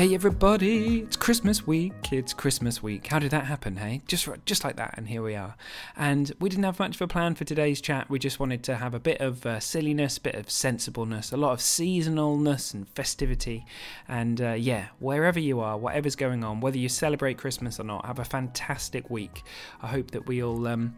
Hey everybody, it's Christmas week. It's Christmas week. How did that happen, hey? Just just like that and here we are. And we didn't have much of a plan for today's chat. We just wanted to have a bit of uh, silliness, bit of sensibleness, a lot of seasonalness and festivity. And uh, yeah, wherever you are, whatever's going on, whether you celebrate Christmas or not, have a fantastic week. I hope that we all um,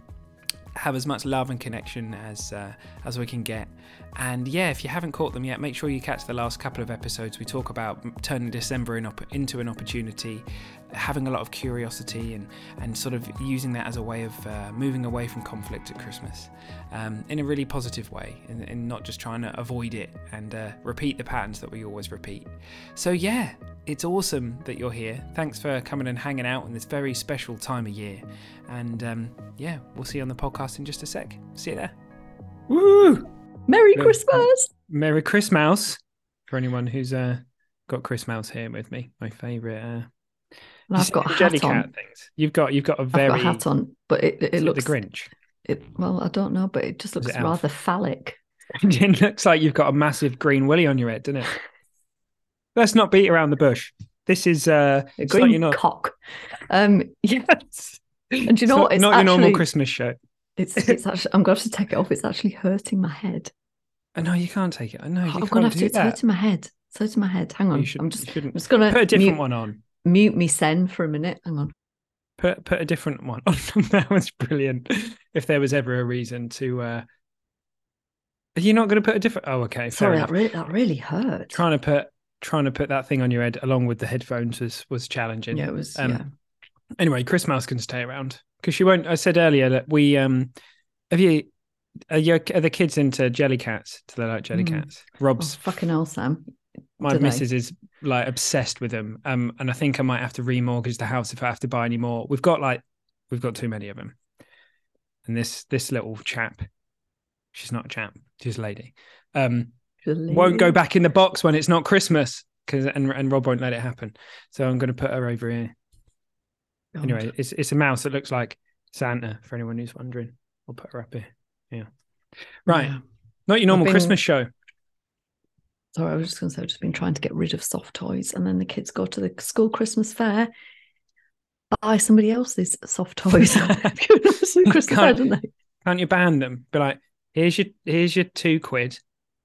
have as much love and connection as uh, as we can get. And yeah, if you haven't caught them yet, make sure you catch the last couple of episodes. We talk about turning December in op- into an opportunity, having a lot of curiosity, and and sort of using that as a way of uh, moving away from conflict at Christmas um, in a really positive way, and, and, not just trying to avoid it and uh, repeat the patterns that we always repeat. So yeah, it's awesome that you're here. Thanks for coming and hanging out in this very special time of year. And um, yeah, we'll see you on the podcast in just a sec. See you there. Woo! Merry Christmas. Merry Christmas for anyone who's uh, got Chris Mouse here with me. My favourite. Uh, I've got a hat on. Things. You've got you've got a very got a hat on, but it, it, it looks the Grinch. It well, I don't know, but it just looks rather phallic. it looks like you've got a massive green willy on your head, doesn't it? Let's not beat around the bush. This is uh, a green not... cock. Um, yes. And you know it's what? It's not actually... your normal Christmas show. It's it's actually I'm going to have to take it off. It's actually hurting my head. I know you can't take it. I know. You I'm going to have to. It's hurting my head. It's hurting my head. Hang on. Should, I'm just. I'm just going to put a different mute, one on. Mute me, sen for a minute. Hang on. Put put a different one on. that was brilliant. If there was ever a reason to. uh Are you not going to put a different? Oh, okay. Sorry, that really that really hurt. Trying to put trying to put that thing on your head along with the headphones was was challenging. Yeah, it was. Um, yeah. Anyway, Chris Mouse can stay around because she won't. I said earlier that we um have you are, you, are the kids into jelly cats? Do they like Jellycats? Mm. Rob's oh, fucking hell, Sam. My missus is like obsessed with them. Um, and I think I might have to remortgage the house if I have to buy any more. We've got like we've got too many of them. And this this little chap, she's not a chap, she's a lady. Um, lady. won't go back in the box when it's not Christmas because and and Rob won't let it happen. So I'm going to put her over here. God. Anyway, it's it's a mouse that looks like Santa for anyone who's wondering. I'll put her up here. Yeah. Right. Yeah. Not your normal been, Christmas show. Sorry, I was just going to say, I've just been trying to get rid of soft toys. And then the kids go to the school Christmas fair, buy somebody else's soft toys. Christmas fair, don't they? Can't you ban them? Be like, here's your here's your two quid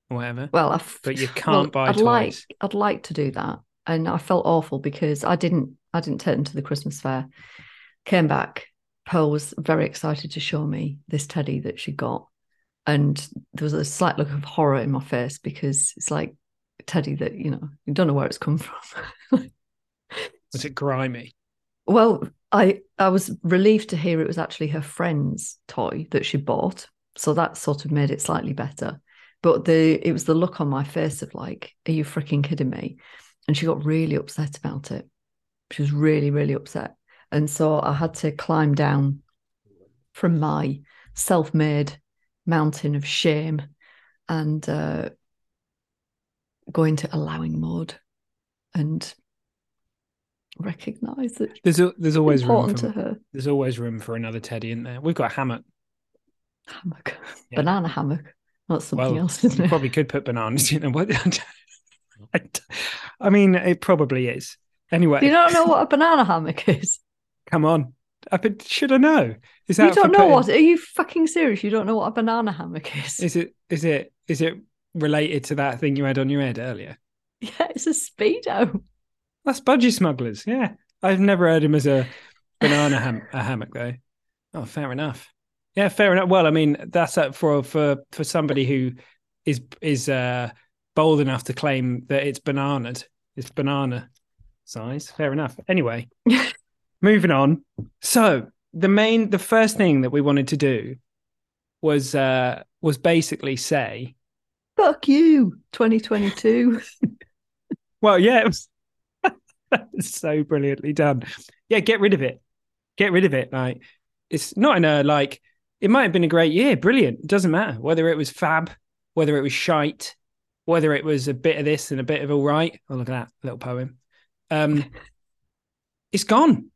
or whatever. Well, I've, but you can't well, buy I'd toys. Like, I'd like to do that. And I felt awful because I didn't I didn't take them to the Christmas fair. Came back, Pearl was very excited to show me this teddy that she got. And there was a slight look of horror in my face because it's like a teddy that, you know, you don't know where it's come from. was it grimy? Well, I I was relieved to hear it was actually her friend's toy that she bought. So that sort of made it slightly better. But the it was the look on my face of like, are you freaking kidding me? And she got really upset about it. She was really, really upset. And so I had to climb down from my self made mountain of shame and uh, go into allowing mode and recognize that there's a, there's always room for. There's always room for another teddy in there. We've got a hammock. Hammock, yeah. banana hammock. not something well, else, isn't you it? Probably could put bananas in it. I mean, it probably is. Anyway, you don't know what a banana hammock is. Come on. I but should I know? Is that you don't know putting... what? Are you fucking serious? You don't know what a banana hammock is? Is it? Is it? Is it related to that thing you had on your head earlier? Yeah, it's a speedo. That's budgie smugglers. Yeah, I've never heard him as a banana ham- a hammock though. Oh, fair enough. Yeah, fair enough. Well, I mean, that's for for for somebody who is is uh, bold enough to claim that it's bananaed. It's banana size. Fair enough. Anyway. moving on. So the main, the first thing that we wanted to do was uh was basically say, "Fuck you, 2022." well, yeah, it was. so brilliantly done. Yeah, get rid of it. Get rid of it. Like it's not in a like. It might have been a great year, brilliant. It doesn't matter whether it was fab, whether it was shite, whether it was a bit of this and a bit of all right. Oh, look at that little poem. Um, it's gone.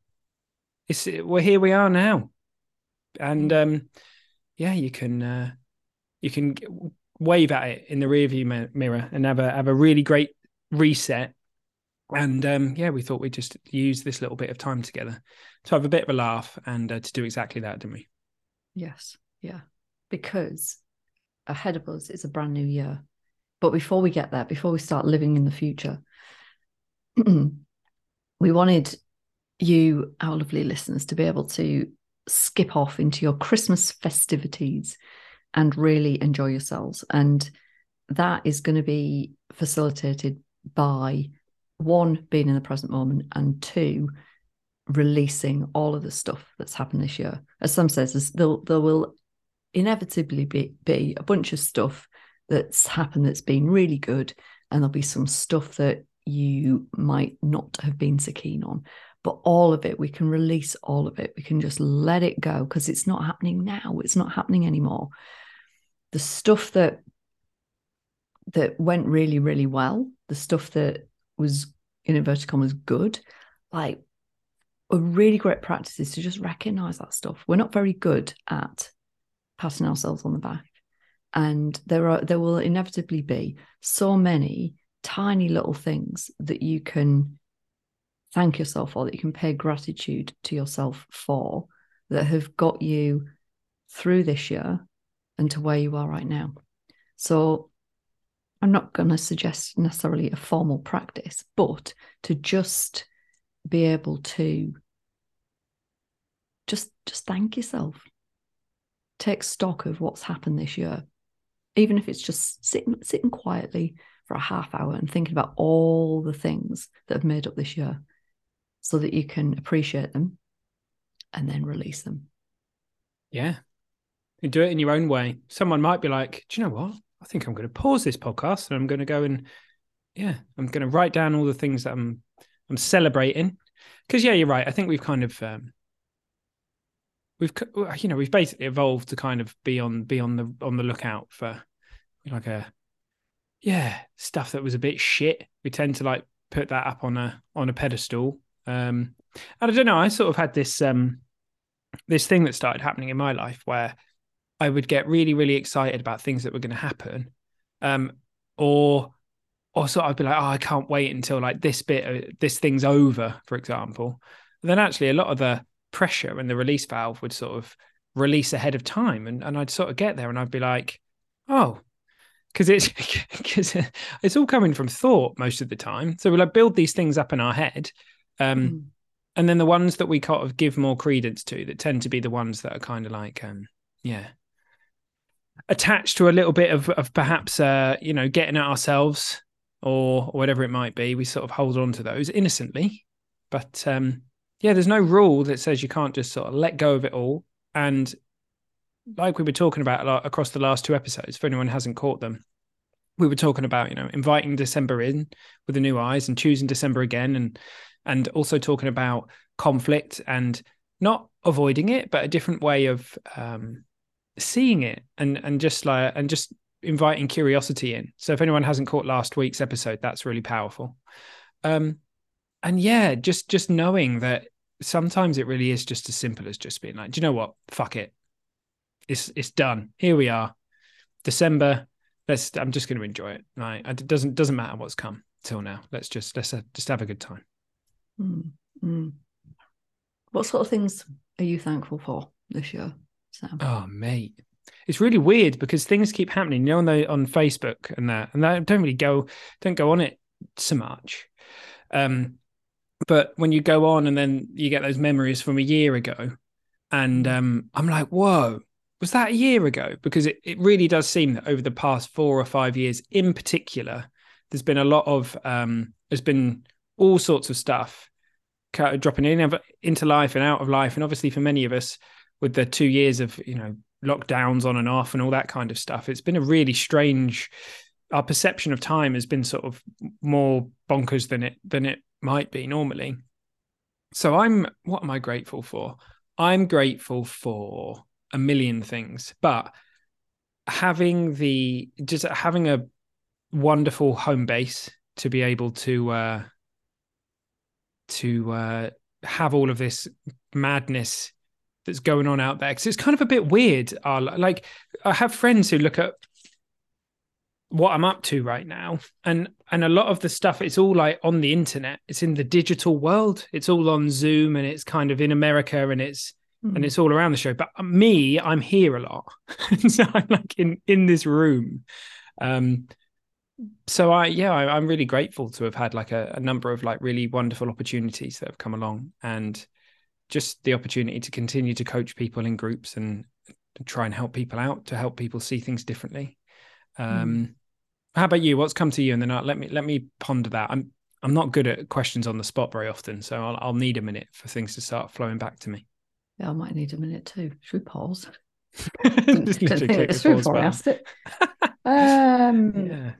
It's we're here. We are now, and um, yeah, you can uh, you can wave at it in the rearview mirror and have a have a really great reset. And um, yeah, we thought we'd just use this little bit of time together to have a bit of a laugh and uh, to do exactly that, didn't we? Yes, yeah, because ahead of us is a brand new year. But before we get there, before we start living in the future, we wanted you, our lovely listeners, to be able to skip off into your Christmas festivities and really enjoy yourselves. And that is going to be facilitated by one, being in the present moment, and two, releasing all of the stuff that's happened this year. As Sam says, there, there will inevitably be, be a bunch of stuff that's happened that's been really good, and there'll be some stuff that you might not have been so keen on. But all of it, we can release all of it. We can just let it go because it's not happening now. It's not happening anymore. The stuff that that went really, really well, the stuff that was in inverted commas good, like a really great practice is to just recognize that stuff. We're not very good at patting ourselves on the back. And there are there will inevitably be so many tiny little things that you can thank yourself for, that you can pay gratitude to yourself for, that have got you through this year and to where you are right now. So I'm not going to suggest necessarily a formal practice, but to just be able to just just thank yourself. Take stock of what's happened this year. Even if it's just sitting sitting quietly for a half hour and thinking about all the things that have made up this year so that you can appreciate them and then release them. Yeah. You do it in your own way. Someone might be like, do you know what? I think I'm going to pause this podcast and I'm going to go and yeah, I'm going to write down all the things that I'm I'm celebrating. Because yeah, you're right. I think we've kind of um, we've you know we've basically evolved to kind of be on be on the on the lookout for like a yeah stuff that was a bit shit. We tend to like put that up on a on a pedestal. Um, and I don't know. I sort of had this um this thing that started happening in my life where I would get really, really excited about things that were going to happen. Um, or, or sort of be like, oh, I can't wait until like this bit, this thing's over, for example. And then actually, a lot of the pressure and the release valve would sort of release ahead of time, and and I'd sort of get there, and I'd be like, oh, because it's because it's all coming from thought most of the time. So we'll like build these things up in our head. Um, mm. And then the ones that we kind of give more credence to that tend to be the ones that are kind of like, um, yeah, attached to a little bit of, of perhaps uh, you know getting at ourselves or, whatever it might be we sort of hold on to those innocently but um, yeah there's no rule that says you can't just sort of let go of it all and like we were talking about a lot across the last two episodes if anyone hasn't caught them we were talking about you know inviting december in with the new eyes and choosing december again and and also talking about conflict and not avoiding it but a different way of um, seeing it and and just like and just inviting curiosity in. So if anyone hasn't caught last week's episode, that's really powerful. Um, and yeah, just just knowing that sometimes it really is just as simple as just being like, do you know what? Fuck it. It's it's done. Here we are. December. Let's. I'm just going to enjoy it. Right. It doesn't doesn't matter what's come till now. Let's just let's uh, just have a good time. Mm, mm. What sort of things are you thankful for this year? So. Oh, mate, it's really weird because things keep happening. You know, on the on Facebook and that, and I don't really go don't go on it so much. Um, but when you go on and then you get those memories from a year ago, and mm. um, I'm like, whoa, was that a year ago? Because it, it really does seem that over the past four or five years, in particular, there's been a lot of um, there's been all sorts of stuff dropping in and into life and out of life, and obviously for many of us, with the two years of you know lockdowns on and off and all that kind of stuff it's been a really strange our perception of time has been sort of more bonkers than it than it might be normally. So I'm what am I grateful for? I'm grateful for a million things, but having the just having a wonderful home base to be able to uh to uh have all of this madness that's going on out there. Because it's kind of a bit weird uh, like i have friends who look at what i'm up to right now and and a lot of the stuff it's all like on the internet. It's in the digital world. It's all on zoom and it's kind of in america and it's mm. and it's all around the show. But me i'm here a lot. So i'm like in in this room. Um so I yeah I, am really grateful to have had like a, a, number of like really wonderful opportunities that have come along and just the opportunity to continue to coach people in groups and try and help people out to help people see things differently. Um, mm. How about you? What's come to you? And then I'll, let me let me ponder that. I'm I'm not good at questions on the spot very often, so I'll, I'll need a minute for things to start flowing back to me. Yeah, I might need a minute too. Should we pause? Just literally click the pause asked it. um, yeah.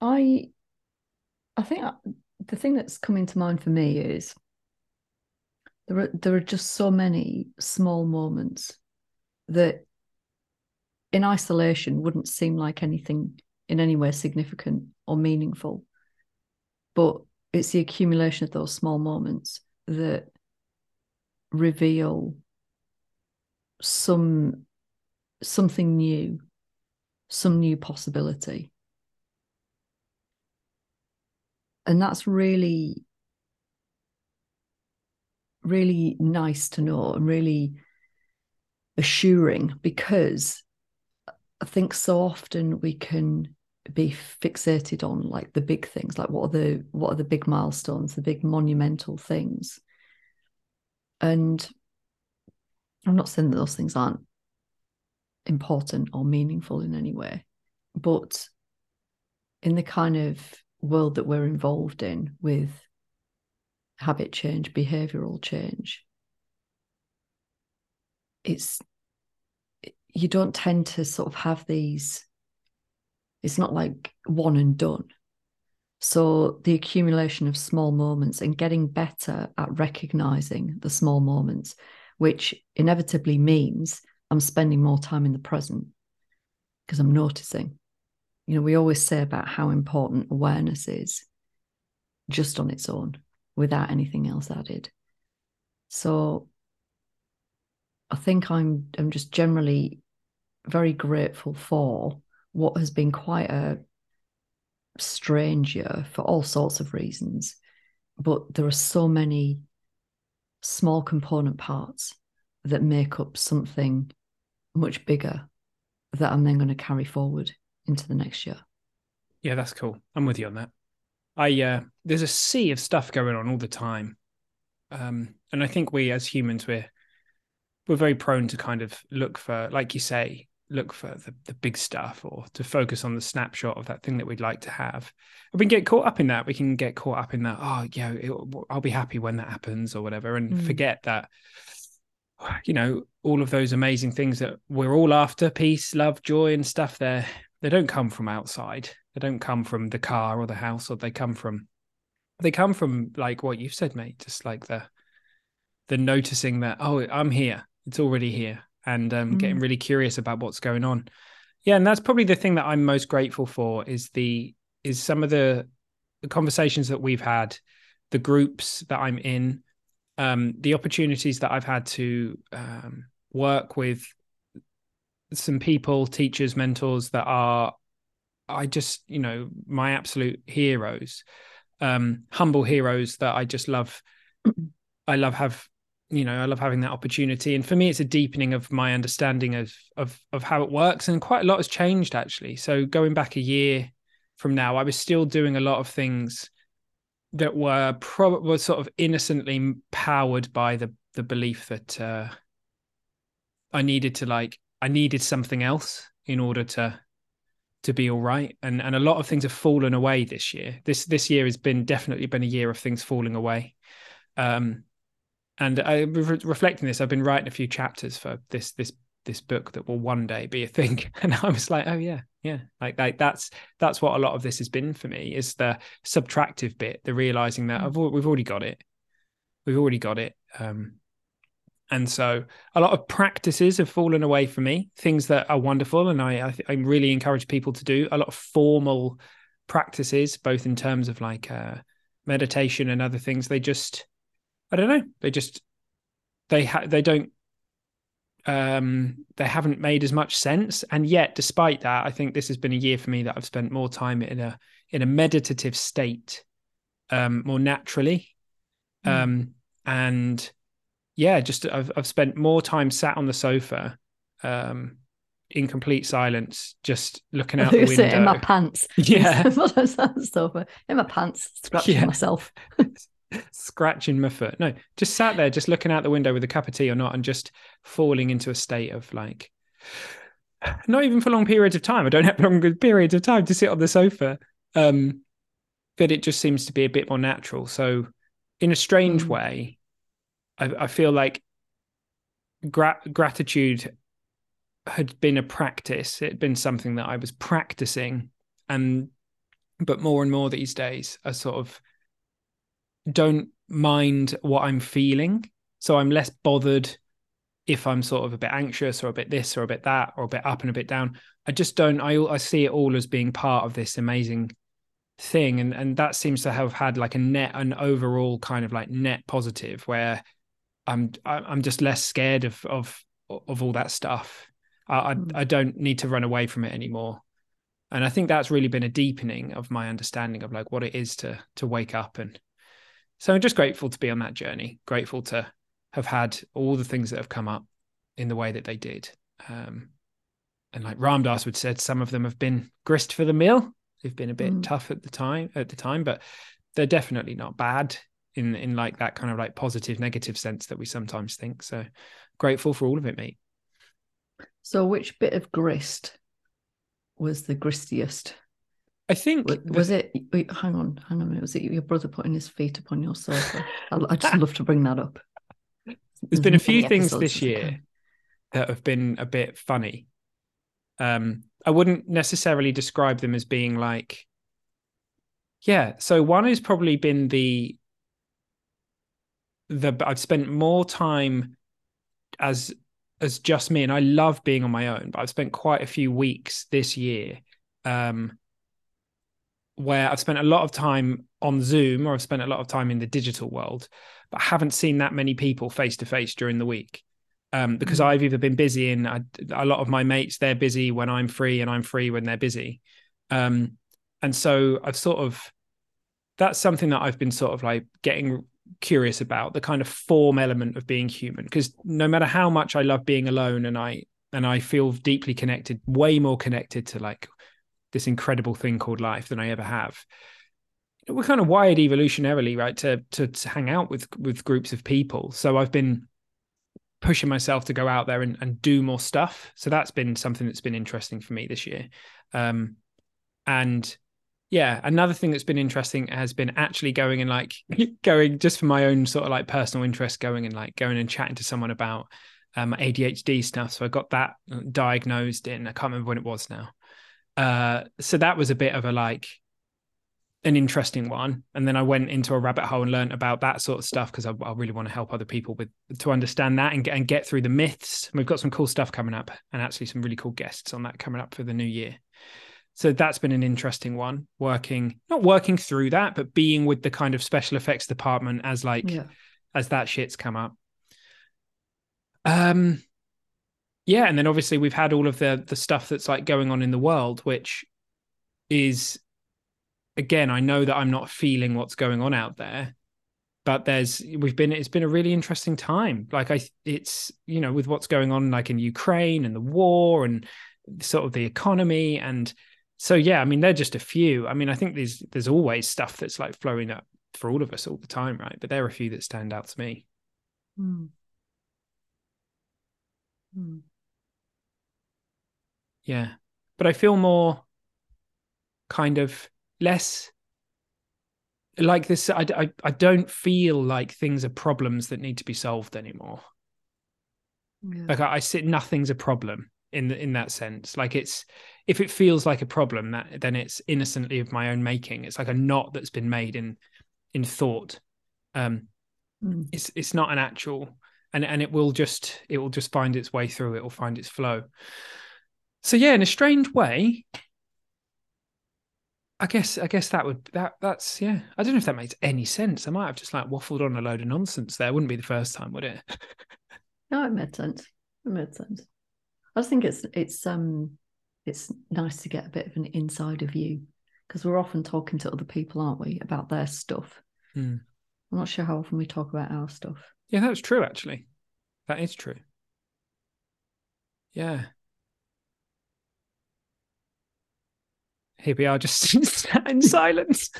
I I think uh, the thing that's coming to mind for me is there are there are just so many small moments that in isolation wouldn't seem like anything in any way significant or meaningful. But it's the accumulation of those small moments that reveal some something new some new possibility and that's really really nice to know and really assuring because I think so often we can be fixated on like the big things like what are the what are the big milestones the big monumental things. And i'm not saying that those things aren't important or meaningful in any way but in the kind of world that we're involved in with habit change, behavioral change, it's you don't tend to sort of have these it's not like one and done. So the accumulation of small moments and getting better at recognizing the small moments which inevitably means i'm spending more time in the present because i'm noticing you know we always say about how important awareness is just on its own without anything else added. So I think I'm I'm just generally very grateful for what has been quite a strange year for all sorts of reasons. But there are so many small component parts that make up something much bigger that I'm then going to carry forward into the next year. Yeah, that's cool. I'm with you on that. I uh, there's a sea of stuff going on all the time, um, and I think we as humans we're we're very prone to kind of look for, like you say, look for the, the big stuff or to focus on the snapshot of that thing that we'd like to have. And we can get caught up in that. We can get caught up in that. Oh, yeah, it, I'll be happy when that happens or whatever, and mm. forget that you know all of those amazing things that we're all after peace love joy and stuff there they don't come from outside they don't come from the car or the house, or they come from they come from like what you've said, mate. Just like the the noticing that oh, I'm here. It's already here, and um, mm. getting really curious about what's going on. Yeah, and that's probably the thing that I'm most grateful for is the is some of the the conversations that we've had, the groups that I'm in, um, the opportunities that I've had to um, work with some people, teachers, mentors that are I just, you know, my absolute heroes, um, humble heroes that I just love. I love have, you know, I love having that opportunity. And for me, it's a deepening of my understanding of of of how it works. And quite a lot has changed actually. So going back a year from now, I was still doing a lot of things that were probably sort of innocently powered by the the belief that uh, I needed to like I needed something else in order to to be all right. And and a lot of things have fallen away this year. This this year has been definitely been a year of things falling away. Um and i re- reflecting this i've been writing a few chapters for this this this book that will one day be a thing. And i was like oh yeah yeah. Like like that's that's what a lot of this has been for me is the subtractive bit the realizing that I've, we've already got it. We've already got it. Um and so a lot of practices have fallen away for me things that are wonderful and i i, I really encourage people to do a lot of formal practices both in terms of like uh meditation and other things they just i don't know they just they ha- they don't um, they haven't made as much sense. And yet, despite that, I think this has been a year for me that I've spent more time in a in a meditative state, um, more naturally, mm. um, and yeah, just I've I've spent more time sat on the sofa, um, in complete silence, just looking out the window. In my pants. Yeah. sofa. In my pants, scratching yeah. myself. scratching my foot. No, just sat there, just looking out the window with a cup of tea or not, and just falling into a state of like, not even for long periods of time. I don't have long periods of time to sit on the sofa. Um, but it just seems to be a bit more natural. So, in a strange mm. way, I, I, feel like gra- gratitude had been a practice. It had been something that I was practicing, and but more and more these days, I sort of don't mind what I'm feeling. So I'm less bothered if I'm sort of a bit anxious or a bit this or a bit that or a bit up and a bit down. I just don't. I I see it all as being part of this amazing thing, and and that seems to have had like a net, an overall kind of like net positive where I'm I'm just less scared of of of all that stuff. I I, hmm. I don't need to run away from it anymore and i think that's really been a deepening of my understanding of like what it is to to wake up and so I'm just grateful to be on that journey, grateful to have had all the things that have come up in the way that they did. Um, and like Ram Dass would said, some of them have been grist for the mill. They've been a bit mm. tough at the time at the time, but they're definitely not bad in in like that kind of like positive negative sense that we sometimes think. So grateful for all of it, mate. So which bit of grist was the gristiest? I think was, was it? Wait, hang on, hang on a minute. Was it your brother putting his feet upon your sofa? I, just love to bring that up. There's, There's been a few things this year that have been a bit funny. Um, I wouldn't necessarily describe them as being like, yeah. So one has probably been the the I've spent more time as as just me, and I love being on my own. But I've spent quite a few weeks this year um, where I've spent a lot of time on Zoom or I've spent a lot of time in the digital world, but I haven't seen that many people face to face during the week. Um, because mm-hmm. I've either been busy and I, a lot of my mates, they're busy when I'm free and I'm free when they're busy. Um, and so I've sort of, that's something that I've been sort of like getting curious about the kind of form element of being human. Because no matter how much I love being alone and I, and I feel deeply connected, way more connected to like this incredible thing called life than I ever have. We're kind of wired evolutionarily, right, to, to to hang out with with groups of people. So I've been pushing myself to go out there and, and do more stuff. So that's been something that's been interesting for me this year. Um, and yeah, another thing that's been interesting has been actually going and like going just for my own sort of like personal interest, going and like going and chatting to someone about um, ADHD stuff. So I got that diagnosed in I can't remember when it was now. Uh, so that was a bit of a like an interesting one. And then I went into a rabbit hole and learned about that sort of stuff because I, I, really want to help other people with to understand that and get and get through the myths. We've got some cool stuff coming up and actually some really cool guests on that coming up for the new year. So that's been an interesting one. Working not working through that, but being with the kind of special effects department as like yeah. as that shit's come up. Um yeah, and then obviously we've had all of the the stuff that's like going on in the world, which is again, I know that I'm not feeling what's going on out there, but there's we've been it's been a really interesting time. Like I, it's you know with what's going on like in Ukraine and the war and sort of the economy and so yeah, I mean they're just a few. I mean I think there's there's always stuff that's like flowing up for all of us all the time, right? But there are a few that stand out to me. Mm. Mm yeah but i feel more kind of less like this I, I i don't feel like things are problems that need to be solved anymore yeah. like I, I sit nothing's a problem in in that sense like it's if it feels like a problem, that then it's innocently of my own making. It's like a knot that's been made in in thought. Um, Mm. it's it's not an actual, and and it will just it will just find its way through. It will find its flow. So yeah, in a strange way, I guess I guess that would that that's yeah. I don't know if that makes any sense. I might have just like waffled on a load of nonsense there. Wouldn't be the first time, would it? No, it made sense. It made sense. I just think it's it's um it's nice to get a bit of an insider view because we're often talking to other people, aren't we, about their stuff. Hmm. I'm not sure how often we talk about our stuff. Yeah, that's true. Actually, that is true. Yeah. Here we are, just in silence.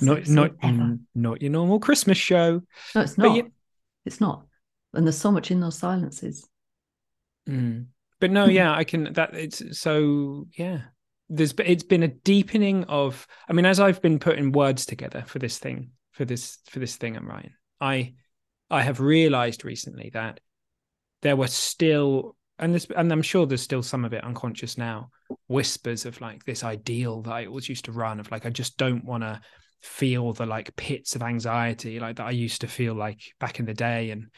Not not ever. mm, not your normal Christmas show. No, it's not. you- It's not. And there's so much in those silences. Mm. But no, Hmm. yeah, I can. That it's so yeah. There's it's been a deepening of. I mean, as I've been putting words together for this thing, for this for this thing I'm writing, I I have realized recently that there were still, and this, and I'm sure there's still some of it unconscious now, whispers of like this ideal that I always used to run of like I just don't want to feel the like pits of anxiety like that I used to feel like back in the day and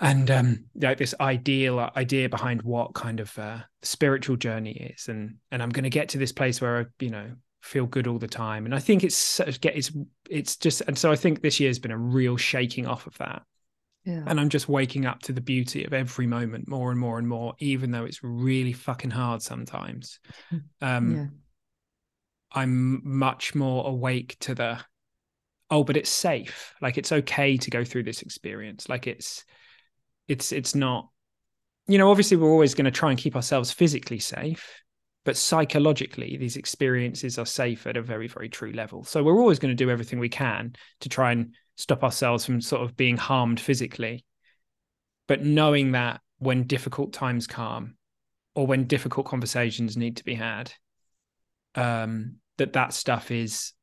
and um like this ideal idea behind what kind of uh, spiritual journey is. And and i'm going to get to this place where i you know feel good all the time. And i think it's get it's it's just and so i think this year's been a real shaking off of that. Yeah. and i'm just waking up to the beauty of every moment more and more and more even though it's really fucking hard sometimes. Um yeah. i'm much more awake to the oh but it's safe. Like it's okay to go through this experience. Like it's it's it's not you know obviously we're always going to try and keep ourselves physically safe but psychologically these experiences are safe at a very very true level. So we're always going to do everything we can to try and stop ourselves from sort of being harmed physically. But knowing that when difficult times come or when difficult conversations need to be had um that that stuff is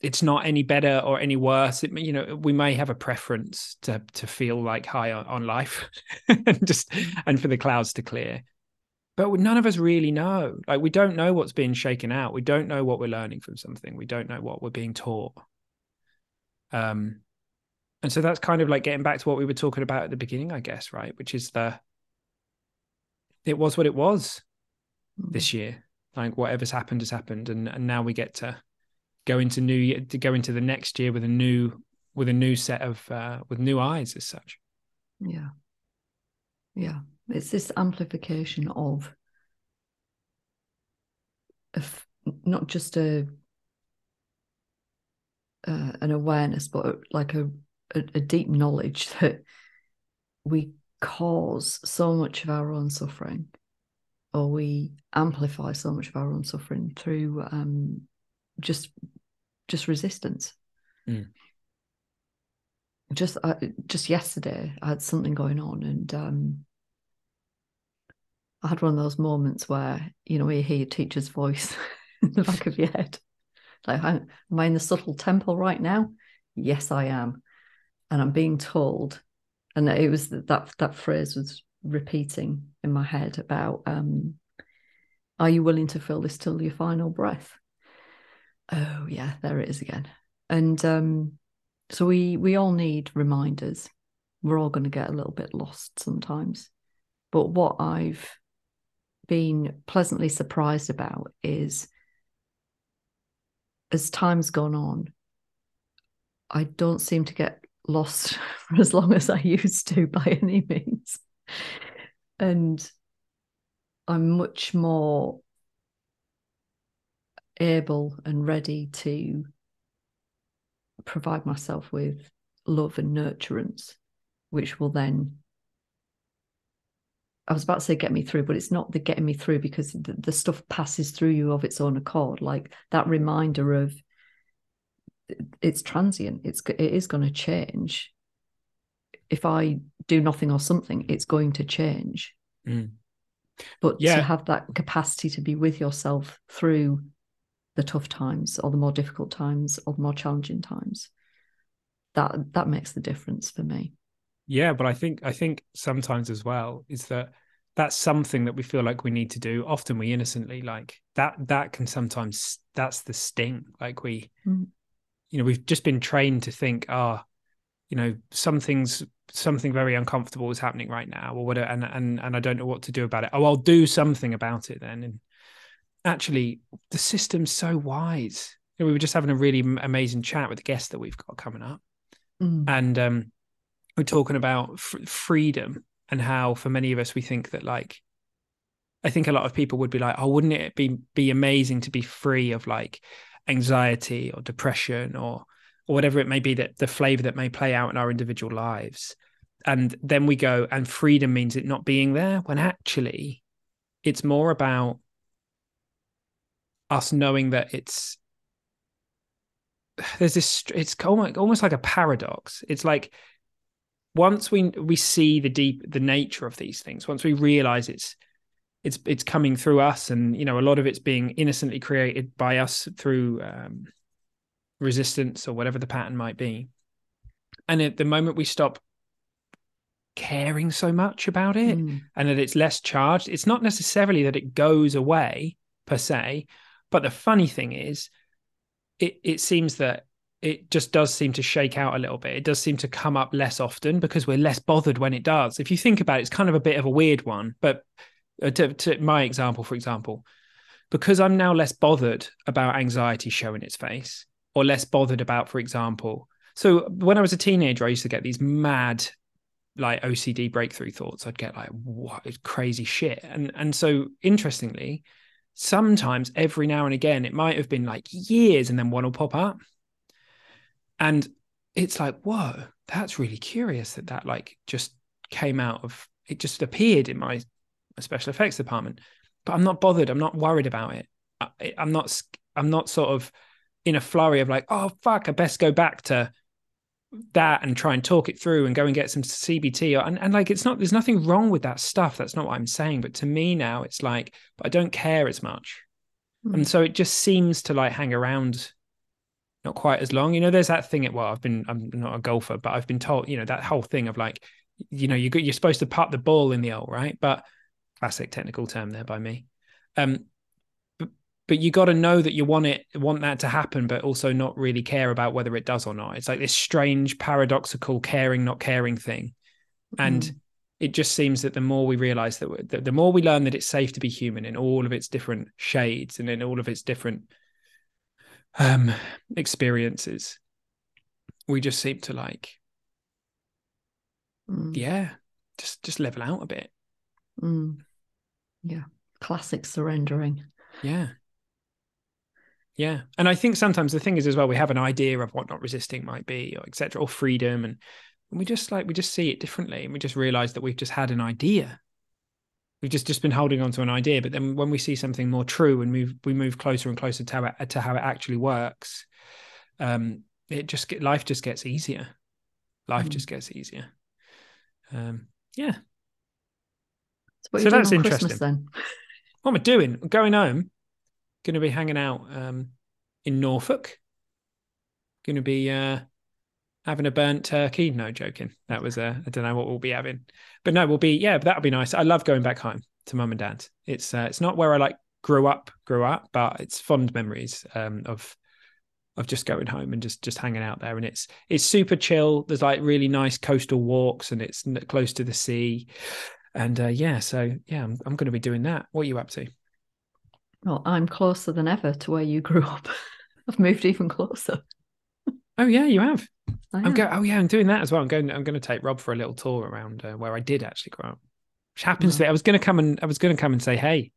it's not any better or any worse. It, you know, we may have a preference to to feel like high on, on life, and just and for the clouds to clear. But none of us really know. Like we don't know what's being shaken out. We don't know what we're learning from something. We don't know what we're being taught. Um, and so that's kind of like getting back to what we were talking about at the beginning, I guess, right? Which is the it was what it was Mm. this year. Like whatever's happened has happened, and and now we get to go into new to go into the next year with a new with a new set of uh, with new eyes as such. Yeah. Yeah. It's this amplification of, of not just a, uh, an awareness, but like a, a, a deep knowledge that we cause so much of our own suffering or we amplify so much of our own suffering through um, just just resistance. Mm. just uh, just yesterday i had something going on and um i had one of those moments where you know you hear your teacher's voice in the back of your head. Like am i in the subtle temple right now? Yes i am. And i'm being told and it was that that phrase was repeating in my head about um are you willing to feel this till your final breath oh yeah there it is again. And um so we we all need reminders. We're all going to get a little bit lost sometimes. But what i've been pleasantly surprised about is as time's gone on i don't seem to get lost for as long as i used to by any means. And i'm much more able and ready to provide myself with love and nurturance, which will then, I was about to say get me through, but it's not the getting me through because the, the stuff passes through you of its own accord. Like that reminder of it's transient, it's it is going to change. If I do nothing or something, it's going to change. Mm. But Yeah. to have that capacity to be with yourself through the tough times or the more difficult times or the more challenging times that that makes the difference for me Yeah, but I think I think sometimes as well is that that's something that we feel like we need to do. Often we innocently like that. That can sometimes that's the sting. Like we, Mm. you know, we've just been trained to think, ah, you know, something's something very uncomfortable is happening right now, or whatever, and and and I don't know what to do about it. Oh, I'll do something about it then. And actually, the system's so wise. You know, we were just having a really amazing chat with the guest that we've got coming up Mm. and um, we're talking about freedom and how for many of us we think that like i think a lot of people would be like oh wouldn't it be be amazing to be free of like anxiety or depression or or whatever it may be that the flavor that may play out in our individual lives and then we go and freedom means it not being there when actually it's more about us knowing that it's there's this it's almost almost like a paradox it's like once we we see the deep the nature of these things once we realize it's it's it's coming through us and you know a lot of it's being innocently created by us through um, resistance or whatever the pattern might be and at the moment we stop caring so much about it Mm. and that it's less charged it's not necessarily that it goes away per se but the funny thing is it it seems that it just does seem to shake out a little bit. It does seem to come up less often because we're less bothered when it does. If you think about it, it's kind of a bit of a weird one. But uh, to, to my example, for example, because I'm now less bothered about anxiety showing its face, or less bothered about, for example, so when I was a teenager, I used to get these mad like OCD breakthrough thoughts. I'd get like what crazy shit. And and so interestingly, sometimes every now and again it might have been like years and then one will pop up. And it's like whoa that's really curious that that like just came out of it just appeared in my special effects department. But i'm not bothered. I'm not worried about it. I, i'm not I'm not sort of in a flurry of like oh fuck i best go back to that and try and talk it through and go and get some CBT or, and, and like it's not there's nothing wrong with that stuff. That's not what I'm saying. But to me now it's like but I don't care as much. Mm. and so it just seems to like hang around not quite as long. You know there's that thing at well I've been I'm not a golfer but I've been told you know that whole thing of like you know you you're supposed to putt the ball in the hole right? But classic technical term there by me. Um but, you got to know that you want it want that to happen but also not really care about whether it does or not it's like this strange paradoxical caring not caring thing and Mm. it just seems that the more we realize that, that the more we learn that it's safe to be human in all of its different shades and in all of its different um experiences we just seem to like Mm. yeah just just level out a bit Mm. Yeah. Classic surrendering. yeah yeah and i think sometimes the thing is as well we have an idea of what not resisting might be or etc or freedom and we just like we just see it differently and we just realize that we've just had an idea we've just just been holding on to an idea but then when we see something more true and move we move closer and closer to how it, to how it actually works um it just get life just gets easier life Mm. just gets easier um yeah So what So are you doing that's on Christmas interesting. then? what am i doing I'm going home going to be hanging out um in norfolk. Going to be uh having a burnt turkey. No joking. That was uh, i don't know what we'll be having. But no we'll be yeah that'll be nice. I love going back home to mum and dad. It's uh, it's not where i like grew up grew up but it's fond memories um of of just going home and just just hanging out there. And it's it's super chill. There's like really nice coastal walks and it's close to the sea. And uh, yeah so yeah i'm, I'm going to be doing that. What are you up to Well, I'm closer than ever to where you grew up. I've moved even closer. oh yeah you have I i'm am. going oh yeah i'm doing that as well i'm going i'm going to take rob for a little tour around uh, where i did actually grow up which happens to be i was going to come and i was going to come and say hey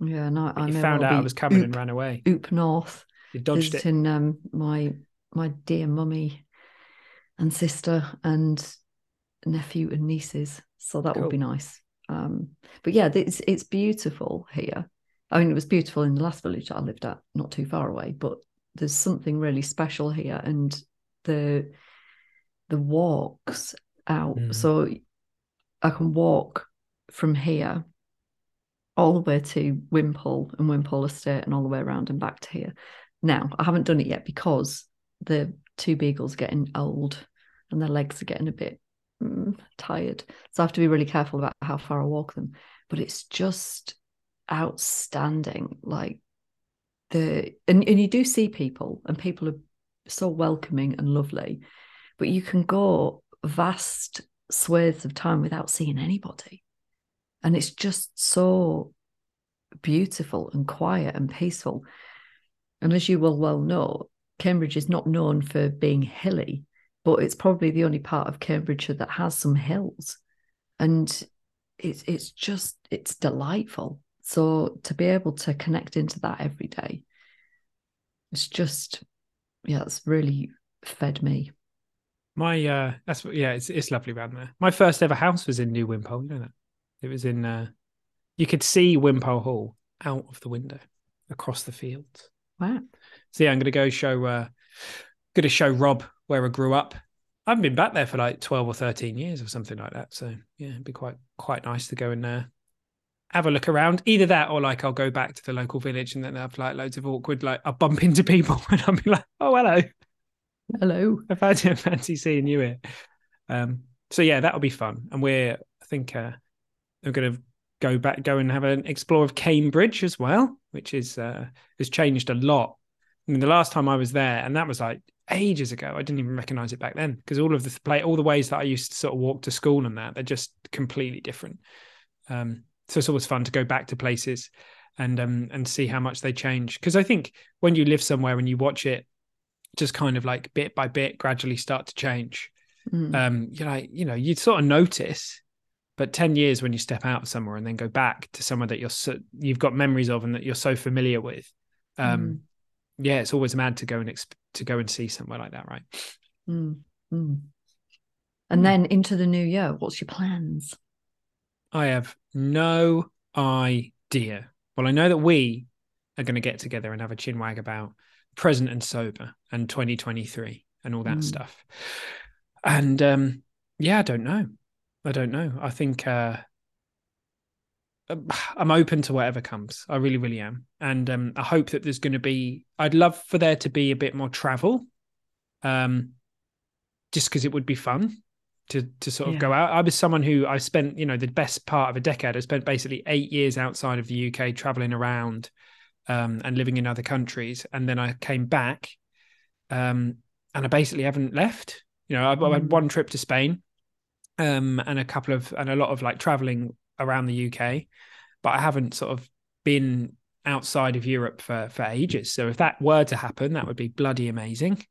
Yeah, no, I found out i was coming and ran away oop north, you dodged it um, my my dear mummy and sister and nephew and nieces. So that would be nice. Um, but yeah, it's it's beautiful here. I mean, it was beautiful in the last village I lived at, not too far away. But there's something really special here, and the the walks out. Mm. So I can walk from here all the way to Wimpole and Wimpole Estate and all the way around and back to here. Now, I haven't done it yet because the two beagles are getting old and their legs are getting a bit mm, tired. So I have to be really careful about how far I walk them. But it's just outstanding. Like the and, and you do see people and people are so welcoming and lovely, but you can go vast swathes of time without seeing anybody. And it's just so beautiful and quiet and peaceful. And as you will well know, Cambridge is not known for being hilly, but it's probably the only part of Cambridgeshire that has some hills. And it's it's just it's delightful. So to be able to connect into that every day, it's just yeah, it's really fed me. My uh that's yeah, it's it's lovely around there. My first ever house was in New Wimpole, you know that. It was in uh you could see Wimpole Hall out of the window across the fields. Wow. So yeah, I'm gonna go show uh gonna show Rob where I grew up. I haven't been back there for like 12 or 13 years or something like that. So yeah, it'd be quite quite nice to go and uh, have a look around. Either that or like I'll go back to the local village and then have like loads of awkward like I'll bump into people and I'll be like, oh hello. Hello. I've had a fancy seeing you here. Um so yeah, that'll be fun. And we're I think uh we're gonna go back go and have an explore of Cambridge as well, which is uh has changed a lot. I mean the last time I was there, and that was like ages ago. I didn't even recognize it back then because all of the play, all the ways that I used to sort of walk to school and that they're just completely different. Um, so it's always fun to go back to places and um and see how much they change. Because I think when you live somewhere and you watch it, just kind of like bit by bit, gradually start to change. Mm. Um, you're like, you know, you sort of notice. But ten years when you step out of somewhere and then go back to somewhere that you're so, you've got memories of and that you're so familiar with, um, Mm. yeah, it's always mad to go and exp- to go and see somewhere like that, right? Mm. Mm. And then into the new year, what's your plans? I have no idea. Well, I know that we are going to get together and have a chinwag about present and sober and 2023 and all that Mm. stuff. And um, yeah, I don't know. I don't know. I think uh, I'm open to whatever comes. I really, really am. And um, I hope that there's going to be, I'd love for there to be a bit more travel. Um, just because it would be fun to to sort of Yeah. go out. I was someone who I spent, you know, the best part of a decade. I spent basically eight years outside of the UK, traveling around um, and living in other countries, and then I came back, um, and I basically haven't left. You know, I, I had Mm. one trip to Spain, um, and a couple of and a lot of like traveling around the UK, but I haven't sort of been outside of Europe for for ages. So if that were to happen, that would be bloody amazing.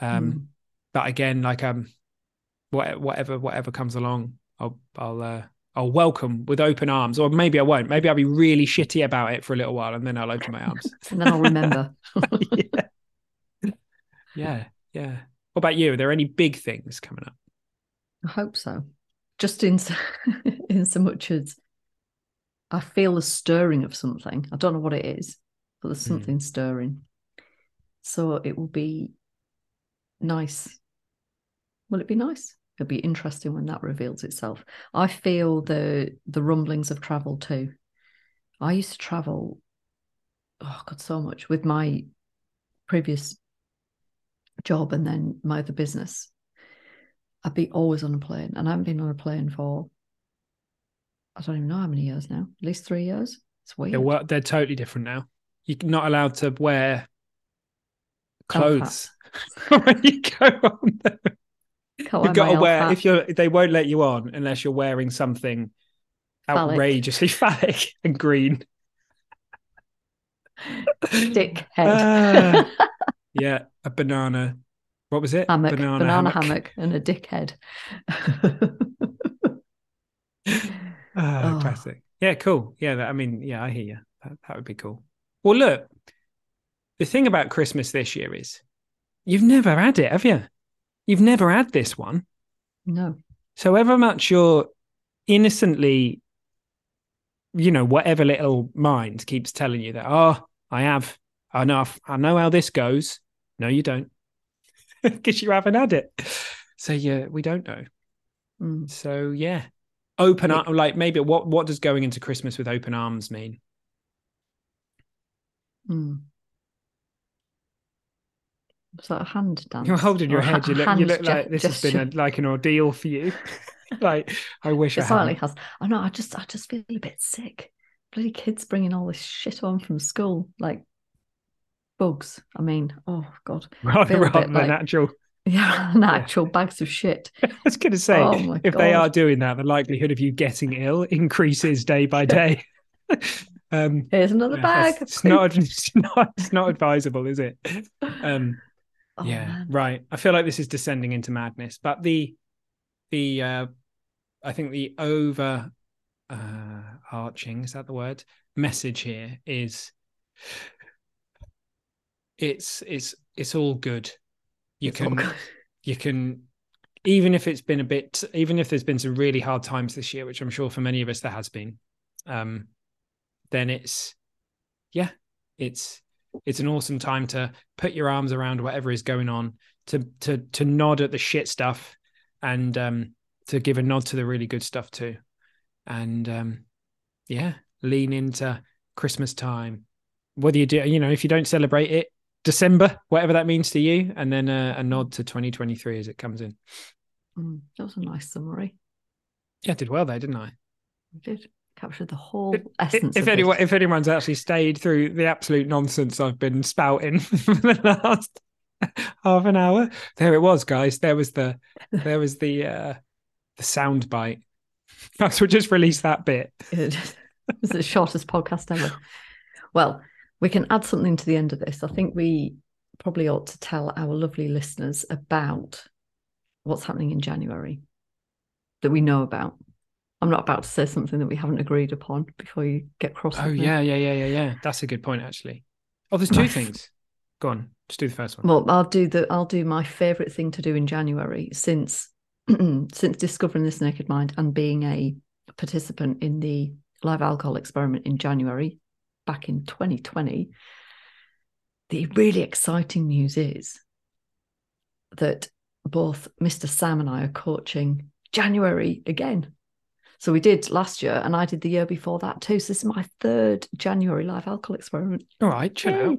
Um, Mm. but again, like um, whatever whatever comes along, I'll I'll uh, I'll welcome with open arms, or maybe I won't. Maybe I'll be really shitty about it for a little while, and then I'll open my arms. And then I'll remember. yeah. yeah, yeah. What about you? Are there any big things coming up? I hope so. Just in so, in so much as I feel a stirring of something. I don't know what it is, but there's Hmm. something stirring. So it will be nice. Will it be nice? It'll be interesting when that reveals itself. I feel the the rumblings of travel too. I used to travel, oh god, so much with my previous job and then my other business. I'd be always on a plane, and I haven't been on a plane for I don't even know how many years now. At least three years. It's weird. They're they're totally different now. You're not allowed to wear clothes when you go on. Them. Can't You've got to wear hat. if you're. They won't let you on unless you're wearing something Phallic. outrageously phallic and green. dick Ah. head. Yeah, a banana. What was it? hammock, banana, hammock. and a dick head. Ah, Oh. classic. Yeah, cool. Yeah, that, I mean, yeah, I hear you. That, that would be cool. Well, look, the thing about Christmas this year is you've never had it, have you? You've never had this one. no. So, however much you're innocently, you know, whatever little mind keeps telling you that, oh, I have, I know, I know how this goes. No, you don't, because you haven't had it. So, yeah, we don't know. Mm. So yeah, open Yeah. up. Like maybe what what does going into Christmas with open arms mean? Mm. Was that a hand dance? You're holding your head. You look, you look like this has been a, like an ordeal for you. like I wish It I certainly has. I know. I just, I just feel a bit sick. Bloody kids bringing all this shit on from school, like bugs. I mean, oh god, rather, rather than like- actual. yeah, an actual bags of shit. I was going to say, Oh if they are doing that, the likelihood of you getting ill increases day by day. um, Here's another yeah, bag. it's not, it's not, it's not advisable, is it? Um, Oh, yeah, man. right. I feel like this is descending into madness, but the, the, uh, I think the over, uh, arching is that the word? Message here is, it's it's it's all good. You It's can good. you can even if it's been a bit even if there's been some really hard times this year which i'm sure for many of us there has been um then it's yeah it's it's an awesome time to put your arms around whatever is going on to to to nod at the shit stuff and um to give a nod to the really good stuff too. And um yeah lean into christmas time. Whether you do you know if you don't celebrate it december whatever that means to you and then uh, a nod to 2023 as it comes in. Mm, that was a nice summary. yeah I did well there didn't i? We did capture the whole essence. if anyone if anyone's actually stayed through the absolute nonsense I've been spouting for the last half an hour, there it was, guys. There was the there was the uh the sound bite. Perhaps we'll just release that bit. It was the shortest podcast ever. Well, we can add something to the end of this. I think we probably ought to tell our lovely listeners about what's happening in January that we know about. I'm not about to say something that we haven't agreed upon before you get cross. Oh yeah, yeah, yeah, yeah, yeah. That's a good point actually. Oh, there's two things. Go on, just do the first one. Well, I'll do the I'll do my favourite thing to do in January since since discovering this naked mind and being a participant in the live alcohol experiment in January back in 2020. The really exciting news is that both Mr. Sam and I are coaching January again. So we did last year, and I did the year before that too. So this is my third January live alcohol experiment. All right, chill out.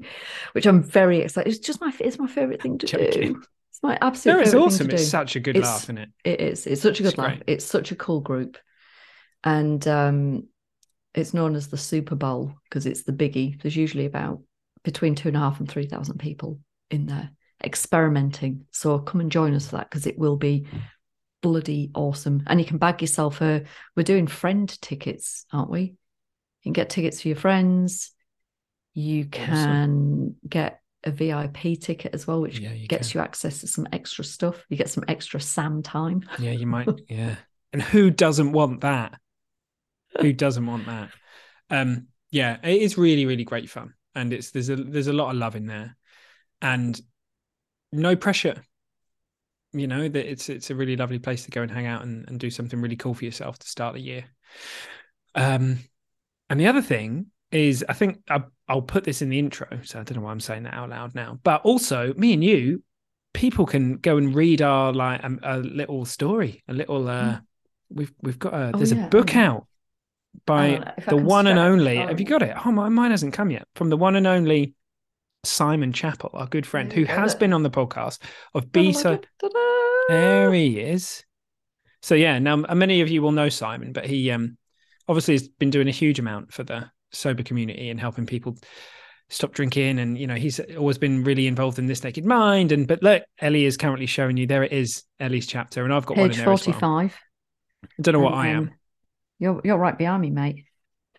Which I'm very excited. It's just my it's my favorite thing to Joking. do. It's my absolute No, it's favorite awesome. thing to It's such a good It's- laugh, isn't it? It is. It's such a good It's laugh. great. It's such a cool group, and um, it's known as the Super Bowl because it's the biggie. There's usually about between two and a half and three thousand people in there experimenting. So come and join us for that because it will be bloody awesome. And you can bag yourself a. We're doing friend tickets, aren't we? You can get tickets for your friends. You can get a VIP ticket as well, which Yeah, you gets can. you access to some extra stuff. You get some extra Sam time. Yeah, you might. Yeah. And who doesn't want that? Who doesn't want that? Um, yeah, it is really, really great fun. And it's there's a there's a lot of love in there. And no pressure. You know, that it's it's a really lovely place to go and hang out and, and do something really cool for yourself to start the year. Um and the other thing is I think I, I'll put this in the intro, so I don't know why I'm saying that out loud now. But also, me and you, people can go and read our like um, a little story, a little. uh We've we've got a Oh, there's yeah, a book out by Oh, the one and only. Have you got it? Oh, my, mine hasn't come yet. From the one and only Simon Chappell, our good friend, who has it. been on the podcast of B side. There he is. So yeah, now many of you will know Simon, but he um obviously has been doing a huge amount for the sober community and helping people stop drinking and you know he's always been really involved in this naked mind and but look ellie is currently showing you there it is ellie's chapter and i've got one in Page there as well. 45. i don't know what and, i am um, You're you're right behind me, mate.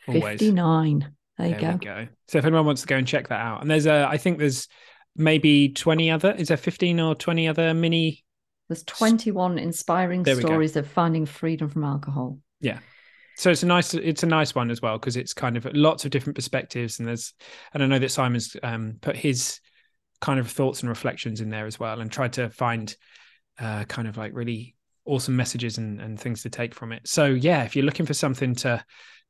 Always. 59. There you there go. we go so if anyone wants to go and check that out and there's a i think there's maybe 20 other is there 15 or 20 other mini There's 21 inspiring go. stories of finding freedom from alcohol. Yeah. So it's a nice it's a nice one as well because it's kind of lots of different perspectives and there's and i know that simon's um put his kind of thoughts and reflections in there as well and tried to find uh kind of like really awesome messages and, and things to take from it so yeah if you're looking for something to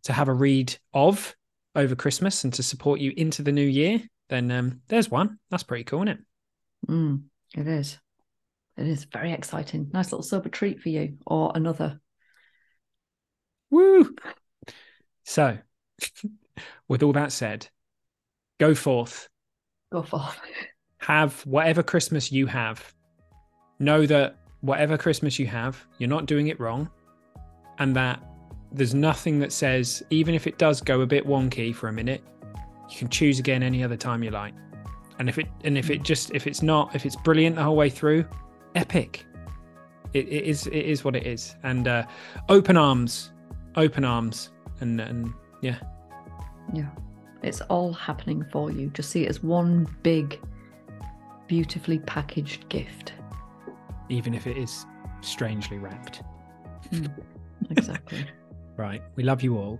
to have a read of over christmas and to support you into the new year then um there's one that's pretty cool isn't it Mm, it is. It is very exciting. Nice little sober treat for you or another. Woo! So, with all that said, go forth, Go for. have whatever Christmas you have. Know that whatever Christmas you have, you're not doing it wrong, and that there's nothing that says, even if it does go a bit wonky for a minute, you can choose again any other time you like. And if it and if it just if it's not if it's brilliant the whole way through, epic. It, it is it is what it is. And uh, open arms, open arms, and and yeah, Yeah. It's all happening for you. Just see it as one big, beautifully packaged gift. even if it is strangely wrapped. Exactly. Right. We love you all.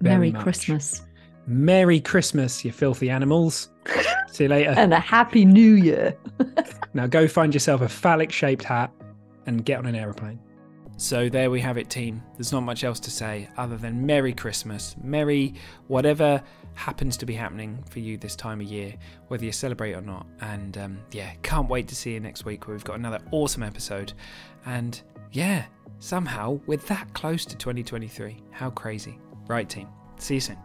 very Merry much. Christmas Merry Christmas, you filthy animals. See you later. and a Happy New Year. Now go find yourself a phallic shaped hat and get on an aeroplane. So there we have it, team. There's not much else to say other than Merry Christmas. Merry whatever happens to be happening for you this time of year, whether you celebrate or not. And um, yeah, can't wait to see you next week where we've got another awesome episode. And yeah, somehow we're that close to 2023. How crazy. Right, team. See you soon.